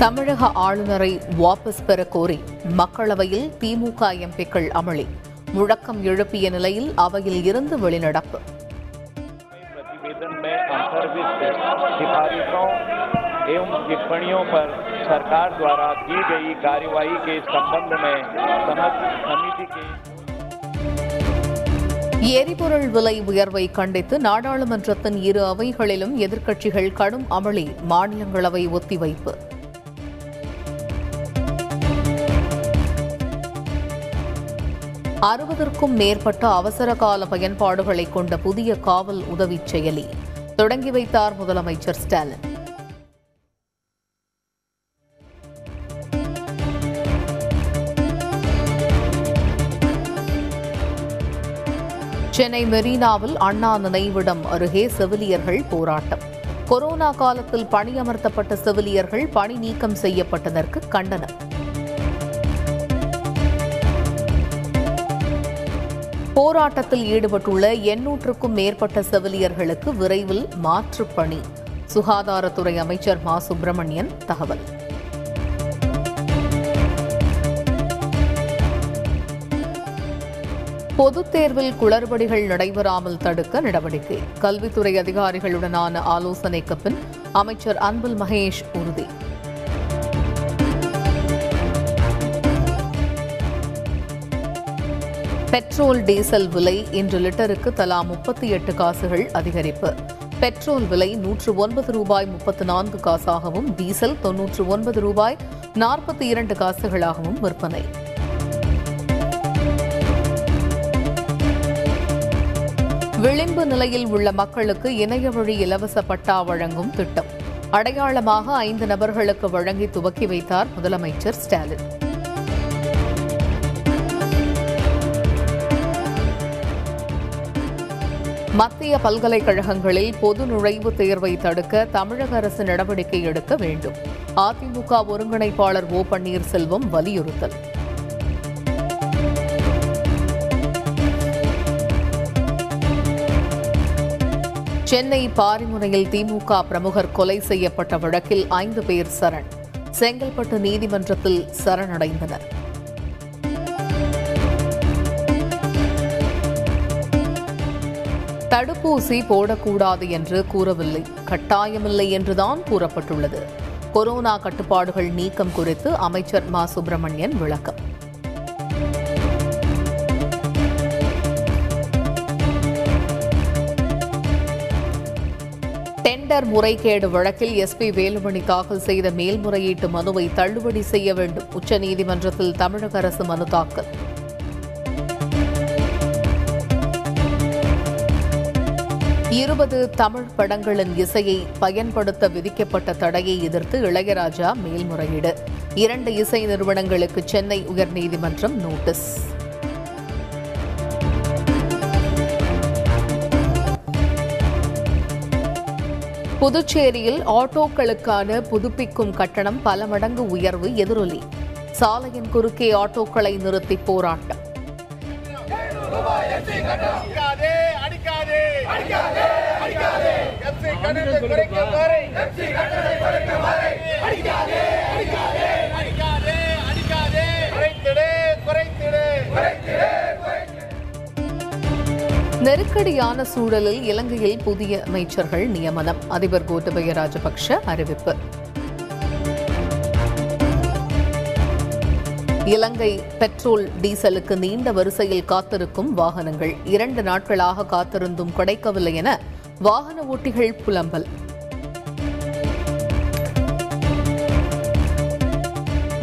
தமிழக ஆளுநரை வாபஸ் பெற கோரி மக்களவையில் திமுக எம்பிக்கள் அமளி முழக்கம் எழுப்பிய நிலையில் அவையில் இருந்து வெளிநடப்பு प्रतिवेदन में अंतर्विष्ट सिफारिशों एवं टिप्पणियों पर सरकार द्वारा की गई कार्यवाही के संबंध में समझ समिति के எரிபொருள் விலை உயர்வை கண்டித்து நாடாளுமன்றத்தின் இரு அவைகளிலும் எதிர்க்கட்சிகள் கடும் அமளி மாநிலங்களவை ஒத்திவைப்பு அறுபதற்கும் மேற்பட்ட அவசர கால பயன்பாடுகளை கொண்ட புதிய காவல் உதவி செயலி. தொடங்கி வைத்தார் முதலமைச்சர் ஸ்டாலின். சென்னை மெரினாவில் அண்ணா நினைவிடம் அருகே செவிலியர்கள் போராட்டம். கொரோனா காலத்தில் பணியமர்த்தப்பட்ட செவிலியர்கள் பணி நீக்கம் செய்யப்பட்டதற்கு கண்டனம். போராட்டத்தில் ஈடுபட்டுள்ள எண்ணூற்றுக்கும் மேற்பட்ட செவிலியர்களுக்கு விரைவில் மாற்றுப் பணி. சுகாதாரத்துறை அமைச்சர் மா. சுப்பிரமணியன் தகவல். பொதுத் தேர்வில் குளறுபடிகள் நடைபெறாமல் தடுக்க நடவடிக்கை. கல்வித்துறை அதிகாரிகளுடனான ஆலோசனைக்கு பின் அமைச்சர் அன்பில் மகேஷ் உறுதி. பெட்ரோல் டீசல் விலை இன்று லிட்டருக்கு தலா முப்பத்தி எட்டு காசுகள் அதிகரிப்பு. பெட்ரோல் விலை நூற்று ஒன்பது ரூபாய் முப்பத்து நான்கு காசாகவும் டீசல் தொன்னூற்று ஒன்பது ரூபாய் நாற்பத்தி இரண்டு காசுகளாகவும் விற்பனை. விளிம்பு நிலையில் உள்ள மக்களுக்கு இணைய வழி இலவச பட்டா வழங்கும் திட்டம். அடையாளமாக ஐந்து நபர்களுக்கு வழங்கி துவக்கி வைத்தார் முதலமைச்சர் ஸ்டாலின். மத்திய பல்கலைக்கழகங்களில் பொது நுழைவுத் தேர்வை தடுக்க தமிழக அரசு நடவடிக்கை எடுக்க வேண்டும். அதிமுக ஒருங்கிணைப்பாளர் ஓ பன்னீர்செல்வம் வலியுறுத்தல். சென்னை பாரிமுனையில் திமுக பிரமுகர் கொலை செய்யப்பட்ட வழக்கில் ஐந்து பேர் சரண். செங்கல்பட்டு நீதிமன்றத்தில் சரணடைந்தனர். தடுப்பூசி போடக்கூடாது என்று கூறவில்லை. கட்டாயமில்லை என்றுதான் கூறப்பட்டுள்ளது. கொரோனா கட்டுப்பாடுகள் நீக்கம் குறித்து அமைச்சர் மா. சுப்பிரமணியன் விளக்கம். டெண்டர் முறைகேடு வழக்கில் எஸ்பி வேலுமணி தாக்கல் செய்த மேல்முறையீட்டு மனுவை தள்ளுபடி செய்ய வேண்டும். உச்சநீதிமன்றத்தில் தமிழக அரசு மனு தாக்கல். இருபது தமிழ் படங்களின் இசையை பயன்படுத்த விதிக்கப்பட்ட தடையை எதிர்த்து இளையராஜா மேல்முறையீடு. இரண்டு இசை நிறுவனங்களுக்கு சென்னை உயர்நீதிமன்றம் நோட்டீஸ். புதுச்சேரியில் ஆட்டோக்களுக்கான புதுப்பிக்கும் கட்டணம் பல மடங்கு உயர்வு எதிரொலி. சாலையின் குறுக்கே ஆட்டோக்களை நிறுத்தி போராட்டம். அடிக்காதே. அடிக்காதே அடிக்காதே. அடிக்காதே எஃப்சி கட்டணத்தை குறைக்க வரை எஃப்சி கட்டணத்தை குறைக்க வரை அடிக்காதே அடிக்காதே. அடிக்காதே அடிக்காதே. குறைத்திடு. குறைத்திடு குறைத்திடு. நெருக்கடியான சூழலில் இலங்கையில் புதிய அமைச்சர்கள் நியமனம். அதிபர் கோத்தபய ராஜபக்ஷ அறிவிப்பு. இலங்கை பெட்ரோல் டீசலுக்கு நீண்ட வரிசையில் காத்திருக்கும் வாகனங்கள். இரண்டு நாட்களாக காத்திருந்தும் கிடைக்கவில்லை என வாகன ஓட்டிகள் புலம்பல்.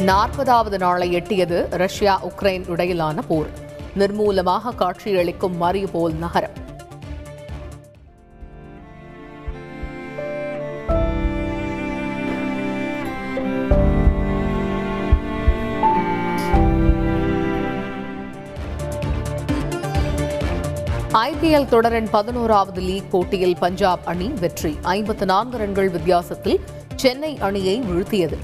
நாற்பதாவது நாளை எட்டியது ரஷ்யா உக்ரைன் இடையிலான போர். நிர்மூலமாக காட்சியளிக்கும் மரியுபோல் நகரம். ஐபிஎல் தொடரின் பதினோராவது லீக் போட்டியில் பஞ்சாப் அணி வெற்றி. ஐம்பத்து நான்கு ரன்கள் வித்தியாசத்தில் சென்னை அணியை வீழ்த்தியது.